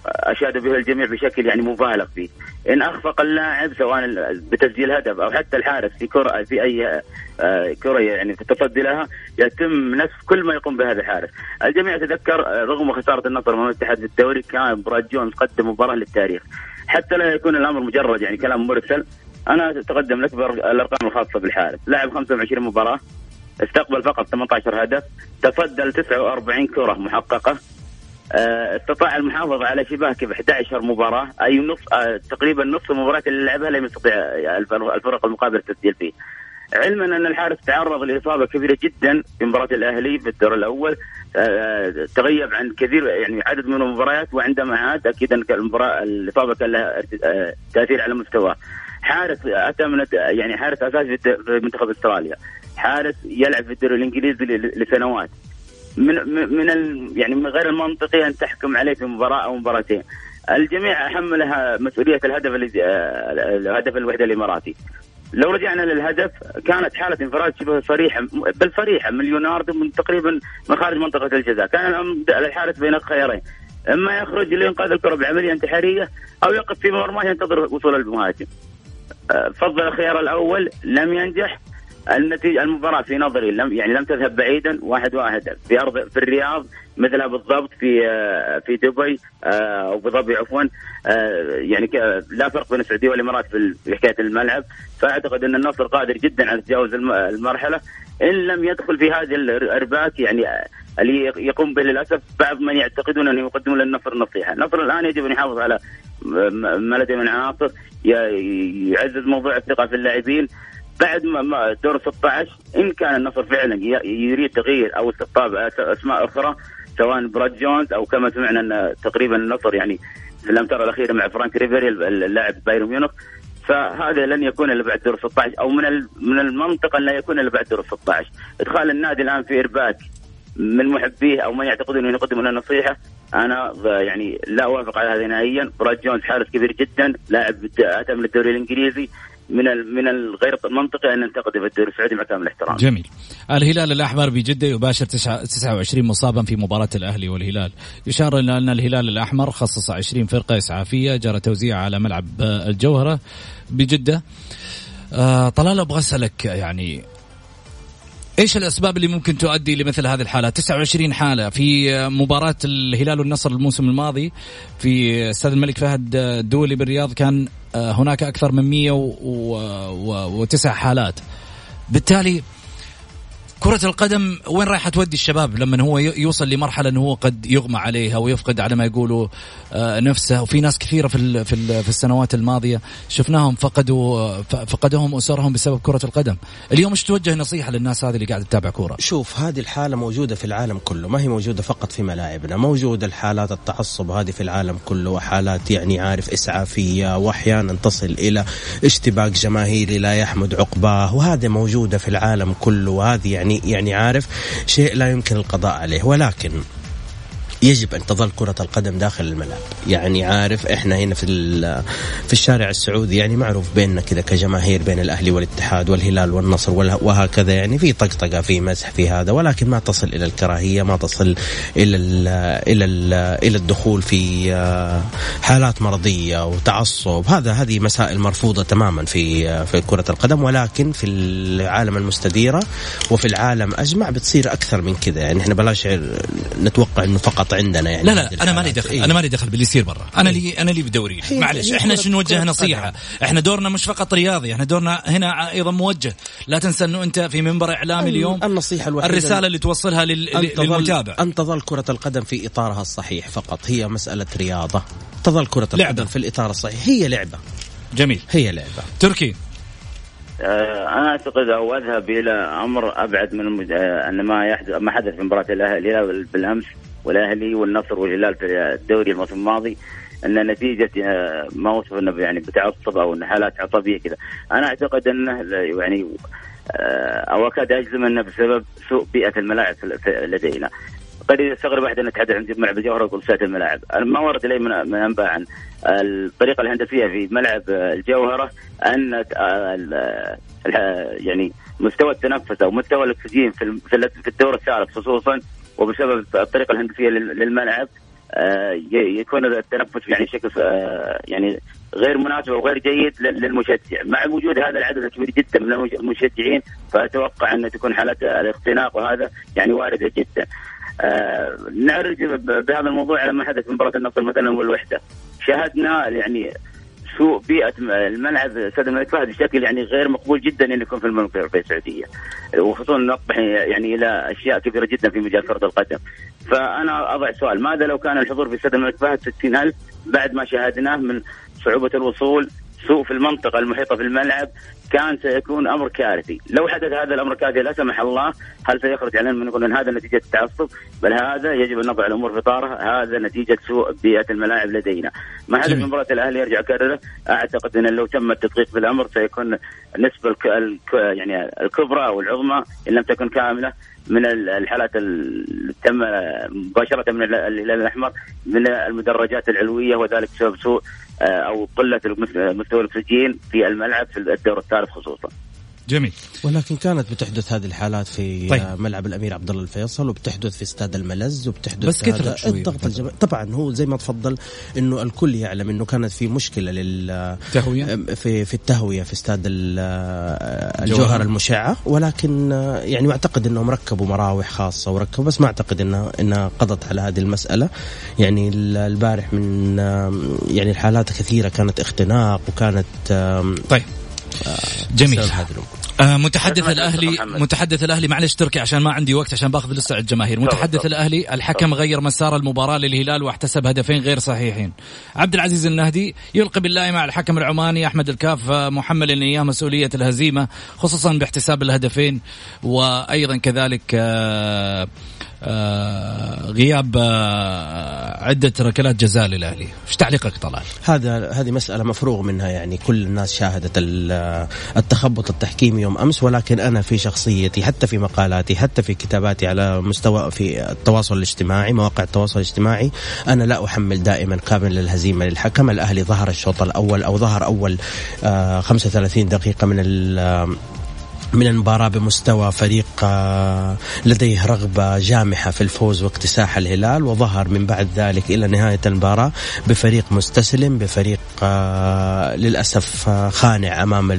أشاد به الجميع بشكل يعني مبالغ فيه. إن أخفق اللاعب سواء بتسجيل هدف أو حتى الحارس في كره في أي آه، كرة يعني في التصدي لها يتم نفس كل ما يقوم به هذا الحارس. الجميع يتذكر آه، رغم خسارة النصر من الاتحاد بالدوري كان براد جونز قدم مباراة للتاريخ. حتى لا يكون الأمر مجرد يعني كلام مرسل أنا اتقدم لك بالارقام الخاصة بالحارس لعب 25 مباراة استقبل فقط 18 هدف تصدى ل 49 كرة محققة آه، استطاع المحافظة على شباكه ب 11 مباراة أي نص آه، تقريبا نصف المباريات اللي لعبها لم يستطيع الفرق المقابلة التسجيل فيه. علما أن الحارس تعرض لإصابة كبيرة جدا في مباراة الأهلي في الدور الأول آه، تغيب عن كثير يعني عدد من المباريات وعندما عاد أكيد أن المباراه الإصابة كان لها تأثير على مستواه. حارس أتى من يعني حارس اساسي في منتخب أستراليا. حارس يلعب في الدوري الإنجليزي لسنوات. من من يعني من غير المنطقي أن تحكم عليه في مباراة أو مباراتين. الجميع حملها مسؤولية الهدف الهدف الوحده الإماراتي. لو رجعنا للهدف كانت حالة انفراد شبه صريحة بل صريحة من ليوناردو من تقريبا من خارج منطقة الجزاء، كان الحارس بين الخيارين. إما يخرج لإنقاذ الكرة بعملية انتحارية أو يقف في مرماه ينتظر وصول المهاجم. أه، فضل الخيار الأول لم ينجح. النتيجه المباراة في نظري لم يعني لم تذهب بعيدا واحد واحد. في ارض في الرياض مثلها بالضبط في آه، في دبي آه، أو أبو ظبي عفوا. آه، يعني لا فرق بين السعودية والإمارات في حكاية الملعب. فأعتقد أن النصر قادر جدا على تجاوز المرحلة. إن لم يدخل في هذه الارباك يعني اللي يقوم به للأسف بعض من يعتقدون انه يقدمون للنصر نصيحة، النصر الآن يجب أن يحافظ على ما لديه من عناصر يعزز موضوع الثقة في اللاعبين. بعد ما دور 16 إن كان النصر فعلا يريد تغيير أو استقطاب أسماء أخرى سواء براد جونز أو كما سمعنا أن تقريبا النصر يعني في الأمتار الأخيرة مع فرانك ريفيري اللاعب بايرن ميونخ. فهذا لن يكون إلا بعد دور 16 أو من من المنطق أن لا يكون إلا بعد دور 16 إدخال النادي الآن في إرباك من محبيه أو من يعتقدون أنه يقدم لنا نصيحة أنا يعني لا أوافق على هذا نهائيا. براد جونز حارس كبير جدا لاعب اتى من الدوري الإنجليزي. من من الغير منطقي أن ننتقد في الدوري السعودي مع كامل الاحترام. جميل. الهلال الأحمر بجدة يباشر 29 مصابا في مباراة الأهلي والهلال. يشار إلى أن الهلال الأحمر خصص 20 فرقة إسعافية جرى توزيعها على ملعب الجوهرة بجدة. آه طلال أبغى أسألك يعني إيش الأسباب اللي ممكن تؤدي لمثل هذه الحالات 29 حالة في مباراة الهلال والنصر الموسم الماضي في استاد الملك فهد الدولي بالرياض كان هناك أكثر من 109 حالات. بالتالي كرة القدم وين رايحة تودي الشباب لما هو يوصل لمرحلة إنه هو قد يغمى عليها ويفقد على ما يقولوا آه، نفسه وفي ناس كثيرة في في في السنوات الماضية شفناهم فقدوا فقدهم اسرهم بسبب كرة القدم، اليوم إيش توجه نصيحة للناس هذه اللي قاعدة تتابع كورة؟ شوف هذه الحالة موجودة في العالم كله، ما هي موجودة فقط في ملاعبنا، موجودة الحالات التعصب هذه في العالم كله وحالات يعني عارف إسعافية وأحيانا تصل إلى اشتباك جماهيري لا يحمد عقباه وهذه موجودة في العالم كله وهذه يعني يعني يعني عارف شيء لا يمكن القضاء عليه. ولكن يجب أن تظل كرة القدم داخل الملعب. يعني عارف إحنا هنا في في الشارع السعودي يعني معروف بيننا كذا كجماهير بين الأهلي والاتحاد والهلال والنصر وهكذا يعني في طقطقة في مزح في هذا ولكن ما تصل إلى الكراهية ما تصل إلى ال إلى ال إلى الدخول في حالات مرضية وتعصب. هذا هذه مسائل مرفوضة تماما في في كرة القدم ولكن في العالم المستديرة وفي العالم أجمع بتصير أكثر من كذا. يعني إحنا بلاش نتوقع إنه فقط فقط عندنا يعني لا لا أنا مالي دخل إيه؟ أنا مالي دخل باللي يصير برا أنا لي أنا لي بدوري. معلش إحنا شنو نوجه نصيحة؟ إحنا دورنا مش فقط رياضي إحنا دورنا هنا أيضا موجه. لا تنسى إنه أنت في منبر اعلامي اليوم النصيحة الوحيدة الرسالة اللي توصلها لل... أن للمتابع. ان تظل كرة القدم في إطارها الصحيح فقط. هي مسألة رياضة. تظل كرة القدم لعبة. في الإطار الصحيح. هي لعبة. جميل. هي لعبة. تركي. آه، أنا أعتقد أو أذهب إلى أمر أبعد من المج... آه، أن ما يحدث ما حدث في مباراة الأهلي بالأمس. والأهلي والنصر والهلال في الدوري الموسم الماضي أن نتيجة آه، ما وصف إنه يعني بتعصب أو إن حالات عصبية كذا. أنا أعتقد إنه يعني أو أكاد أجزم إنه بسبب سوء بيئة الملاعب لدينا. قد يستغرب احد ان نتحدث عن ملعب الجوهره ويقول ساعه الملاعب، أنا ما ورد الي من أنباء عن الطريقة الهندسية في ملعب الجوهرة أن يعني مستوى التنفس أو مستوى الأكسجين في في الدور الثالث خصوصا وبسبب الطريقة الهندسية للملعب آه، يكون التنفس يعني شكل آه، يعني غير مناسب أو غير جيد للمشجع مع وجود هذا العدد الكبير جدا من المشجعين فأتوقع أن تكون حالات الاختناق وهذا يعني واردة جدا. آه نعرج بهذا الموضوع على ما حدث في مباراة النصر مثلا والوحدة شاهدنا يعني سوء بيئة الملعب استاد الملك فهد بشكل يعني غير مقبول جدا إن يكون في المملكة العربيه السعودية. وخصوصا نوضح يعني إلى أشياء كبيرة جدا في مجال كره القدم. فأنا أضع سؤال ماذا لو كان الحضور في استاد الملك فهد 60000 بعد ما شاهدناه من صعوبة الوصول سوء في المنطقة المحيطة في الملعب كان سيكون أمر كارثي. لو حدث هذا الأمر كارثي لا سمح الله. هل سيخرج علينا من نقول أن هذا نتيجة التعصب بل هذا يجب النظر على الأمور في طارها هذا نتيجة سوء بيئة الملاعب لدينا. ما حدث مباراة الأهلي يرجع أكرره أعتقد أن لو تم التدقيق في الأمر سيكون النسبة يعني الكبرى أو العظمى إن لم تكن كاملة. من الحالات اللي تم مباشرة من الهلال الاحمر من المدرجات العلوية وذلك بسبب سوء آه، أو قلة مستوى الأكسجين في الملعب في الدور الثالث خصوصا. جميل. ولكن كانت بتحدث هذه الحالات في طيب. ملعب الأمير عبد الله الفيصل وبتحدث في استاد الملز وبتحدث بس كثرت الضغط الجماعي. طبعا هو زي ما تفضل إنه الكل يعلم إنه كانت في مشكلة لل في في التهوية في استاد الجوهر المشعة. ولكن يعني أعتقد إنهم ركبوا مراوح خاصة وركبوا بس ما أعتقد إنها إنها قضت على هذه المسألة. يعني البارح من يعني الحالات كثيرة كانت اختناق وكانت طيب. جميل. آه متحدث الاهلي متحدث الأهلي معلش تركي عشان ما عندي وقت عشان بأخذ لسه الجماهير. متحدث الأهلي الحكم غير مسار المباراة للهلال واحتسب هدفين غير صحيحين. عبد العزيز النهدي يلقي بالله مع الحكم العماني أحمد الكاف محمل اياه مسؤولية الهزيمة خصوصا باحتساب الهدفين وأيضا كذلك آه آه، غياب آه، عدة ركلات جزاء للأهلي، إيش تعليقك طلال؟ هذا هذه مسألة مفروغ منها يعني كل الناس شاهدت التخبط التحكيمي يوم أمس ولكن أنا في شخصيتي حتى في مقالاتي حتى في كتاباتي على مستوى في التواصل الاجتماعي مواقع التواصل الاجتماعي أنا لا أحمل دائما كامل الهزيمه للحكم، الأهلي ظهر الشوط الأول أو ظهر أول 35 آه، دقيقة من من المباراة بمستوى فريق آه، لديه رغبة جامحة في الفوز واكتساح الهلال وظهر من بعد ذلك إلى نهاية المباراة بفريق مستسلم بفريق آه، للأسف آه، خانع أمام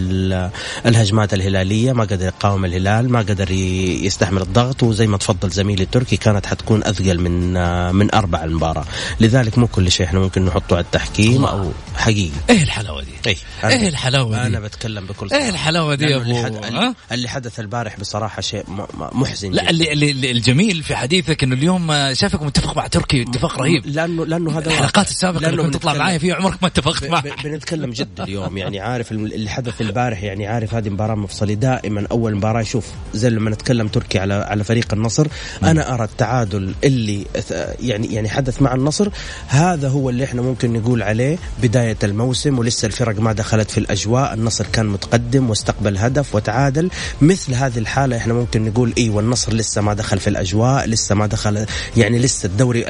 الهجمات الهلالية. ما قدر يقاوم الهلال ما قدر يستحمل الضغط وزي ما تفضل زميلي التركي كانت حتكون أثقل من من أربع المباراة. لذلك مو كل شيء إحنا ممكن نحطه على التحكيم أو حقيقي. إيه الحلاوة دي؟ إيه, إيه الحلاوة دي؟ أنا بتكلم بكل صراحة إيه الحلاوة دي يا أبو؟ اللي حدث البارح بصراحة شيء محزن لا اللي, اللي الجميل في حديثك إنه اليوم شافك متفق مع تركي اتفاق رهيب. لأنه لأنه هذا الحلقات السابقة اللي كنت تطلع معي فيها عمرك ما اتفقت معه بنتكلم جد اليوم يعني عارف اللي حدث البارح يعني عارف هذه مباراة مفصليه دائما أول مباراة شوف زي لما نتكلم تركي على على فريق النصر أنا أرى التعادل اللي يعني يعني حدث مع النصر هذا هو اللي إحنا ممكن نقول عليه بداية الموسم ولسه الفرق ما دخلت في الأجواء. النصر كان متقدم واستقبل هدف وتعادل. مثل هذه الحالة إحنا ممكن نقول اي والنصر لسه ما دخل في الأجواء لسه ما دخل يعني لسه الدوري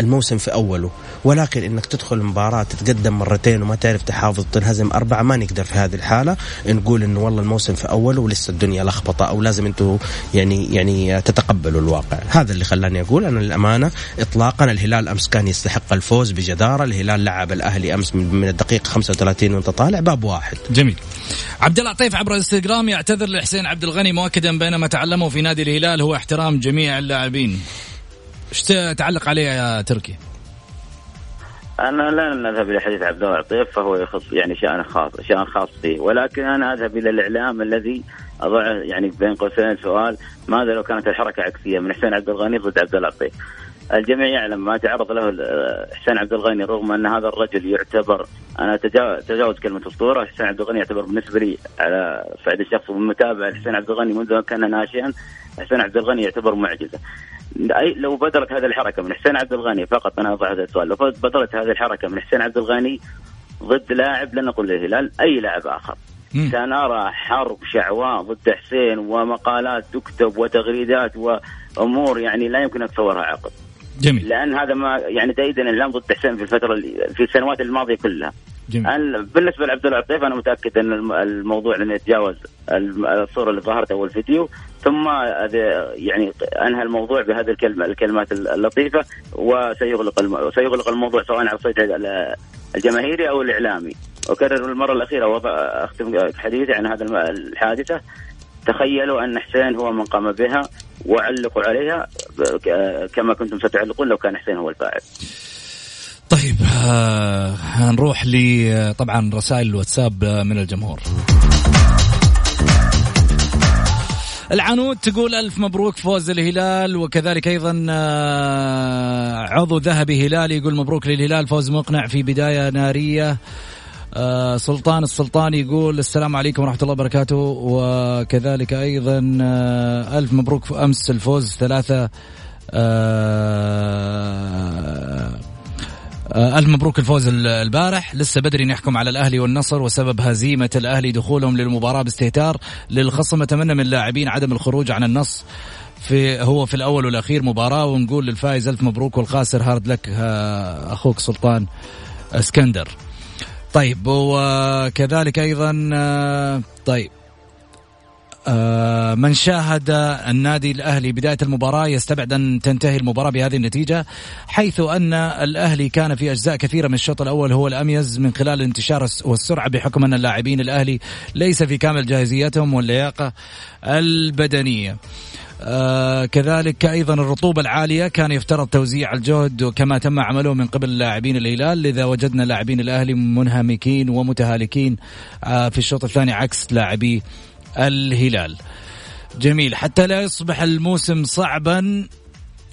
الموسم في أوله. ولكن إنك تدخل مباراة تتقدم مرتين وما تعرف تحافظ تنهزم أربعة ما نقدر في هذه الحالة. نقول إنه والله الموسم في أوله ولسه الدنيا لخبطة أو لازم أنتم يعني يعني تتقبلوا الواقع. هذا اللي خلاني أقول. أنا للأمانة اطلاقا الهلال أمس كان يستحق الفوز بجدارة. الهلال لعب الأهلي أمس من الدقيقة 35 وأنت طالع باب واحد. جميل. عبد الله عطيف عبر الانستغرام يعتذر لحسين عبد الغني مؤكدا بينما تعلمه في نادي الهلال هو احترام جميع اللاعبين إيش تعلق عليه يا تركي؟ أنا لا نذهب إلى حديث عبد الله عطيف فهو يخص يعني شأن خاص شأن خاص به ولكن أنا أذهب إلى الإعلام الذي أضع يعني بين قوسين سؤال ماذا لو كانت الحركة عكسية من حسين عبد الغني ضد عبد الله عطيف؟ الجميع يعلم ما تعرض له حسين عبد الغني رغم أن هذا الرجل يعتبر أنا تجاوز كلمة أسطورة حسين عبد الغني يعتبر بالنسبة لي على صعيد الشخص والمتابعه لحسين عبد الغني منذ كان ناشئا حسين عبد الغني يعتبر معجزة. لو بدرت هذه الحركة من حسين عبد الغني فقط أنا أضع هذا السؤال لو بدرت هذه الحركة من حسين عبد الغني ضد لاعب لن نقول للهلال أي لاعب آخر. سنرى حرب شعواء ضد حسين ومقالات تكتب وتغريدات وأمور يعني لا يمكن أن تصورها عقل. جميل لأن هذا ما يعني تأييدا الاعلام ضد حسين في الفترة في السنوات الماضية كلها. جميل. بالنسبة لعبد الله العطيف أنا متأكد أن الموضوع لن يتجاوز الصورة اللي ظهرت اول فيديو ثم يعني أنهى الموضوع بهذه الكلمة الكلمات اللطيفة وسيغلق سيغلق الموضوع سواء على الصيد الجماهيري أو الإعلامي أكرر المرة الأخيرة وضع اختم حديثي عن هذا الحادثة تخيلوا أن حسين هو من قام بها وعلقوا عليها كما كنتم ستعلقون لو كان حسين هو الفاعل. طيب آه نروح ل طبعا رسائل الواتساب من الجمهور. العنود تقول ألف مبروك فوز الهلال وكذلك أيضا آه، عضو ذهبي هلالي يقول مبروك للهلال فوز مقنع في بداية نارية آه سلطان السلطاني يقول السلام عليكم ورحمة الله وبركاته. وكذلك أيضا آه ألف مبروك أمس الفوز ثلاثة. آه ألف مبروك الفوز البارح. لسه بدري نحكم على الأهلي والنصر وسبب هزيمة الأهلي دخولهم للمباراة باستهتار. للخصم أتمنى من اللاعبين عدم الخروج عن النص في هو في الأول والأخير مباراة. ونقول للفائز ألف مبروك والخاسر hard luck أخوك سلطان إسكندر. طيب وكذلك أيضا آه، طيب آه، من شاهد النادي الأهلي بداية المباراة يستبعد أن تنتهي المباراة بهذه النتيجة حيث أن الأهلي كان في أجزاء كثيرة من الشوط الأول هو الأميز من خلال الانتشار والسرعة بحكم أن اللاعبين الأهلي ليس في كامل جاهزيتهم واللياقة البدنية. آه كذلك أيضا الرطوبة العالية كان يفترض توزيع الجهد كما تم عمله من قبل لاعبين الهلال لذا وجدنا لاعبين الأهلي منهمكين ومتهالكين آه في الشوط الثاني عكس لاعبي الهلال. جميل حتى لا يصبح الموسم صعبا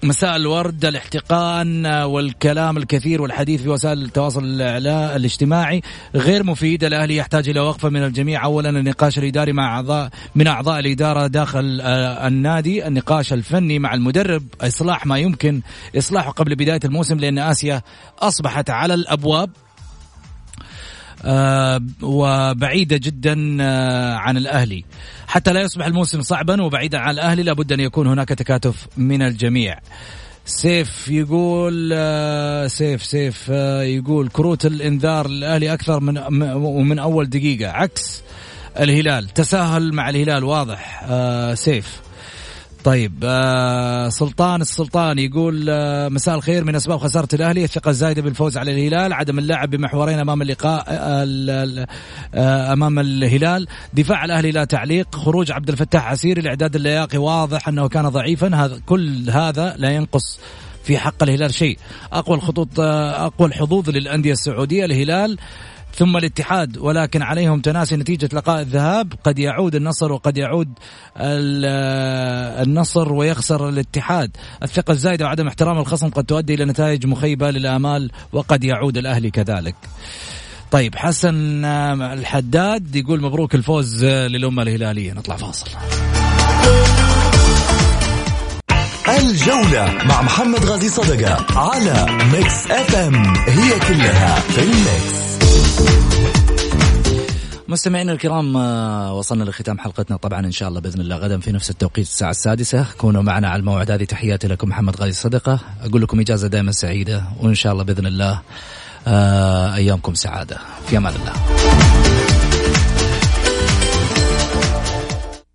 مساء الورد الاحتقان والكلام الكثير والحديث في وسائل التواصل الاجتماعي. غير مفيد الاهلي يحتاج إلى وقفة من الجميع. اولا النقاش الإداري مع اعضاء من أعضاء الإدارة داخل آه، النادي. النقاش الفني مع المدرب إصلاح ما يمكن إصلاحه قبل بداية الموسم لأن آسيا أصبحت على الأبواب. آه، وبعيدة جدا آه، عن الأهلي. حتى لا يصبح الموسم صعبا وبعيدا عن الأهلي لابد أن يكون هناك تكاتف من الجميع. سيف يقول آه، سيف سيف يقول كروت الإنذار للأهلي أكثر من ومن أول دقيقة. عكس الهلال تساهل مع الهلال واضح. سيف. طيب آه سلطان السلطان يقول آه مساء الخير من أسباب خسارة الأهلي الثقة الزايدة بالفوز على الهلال عدم اللعب بمحورين أمام اللقاء آه آه أمام الهلال. دفاع الأهلي لا تعليق خروج عبد الفتاح عسيري الإعداد اللياقي واضح أنه كان ضعيفا هذا كل هذا لا ينقص في حق الهلال شيء. أقوى الخطوط آه أقوى الحظوظ للأندية السعودية الهلال ثم الاتحاد ولكن عليهم تناسي نتيجة لقاء الذهاب. قد يعود النصر وقد يعود النصر ويخسر الاتحاد. الثقة الزايدة وعدم احترام الخصم قد تؤدي إلى نتائج مخيبة للآمال وقد يعود الأهلي كذلك. طيب حسن الحداد يقول مبروك الفوز للأمة الهلالية. نطلع فاصل. الجولة مع محمد غازي صدقة على Mix FM. هي كلها في ال mix. مستمعينا الكرام آه، وصلنا لختام حلقتنا. طبعا إن شاء الله بإذن الله غدا في نفس التوقيت الساعة السادسة. كونوا معنا على الموعد. هذه تحياتي لكم محمد غازي صدقة. أقول لكم إجازة دائما سعيدة وإن شاء الله بإذن الله آه، أيامكم سعادة. في أمان الله.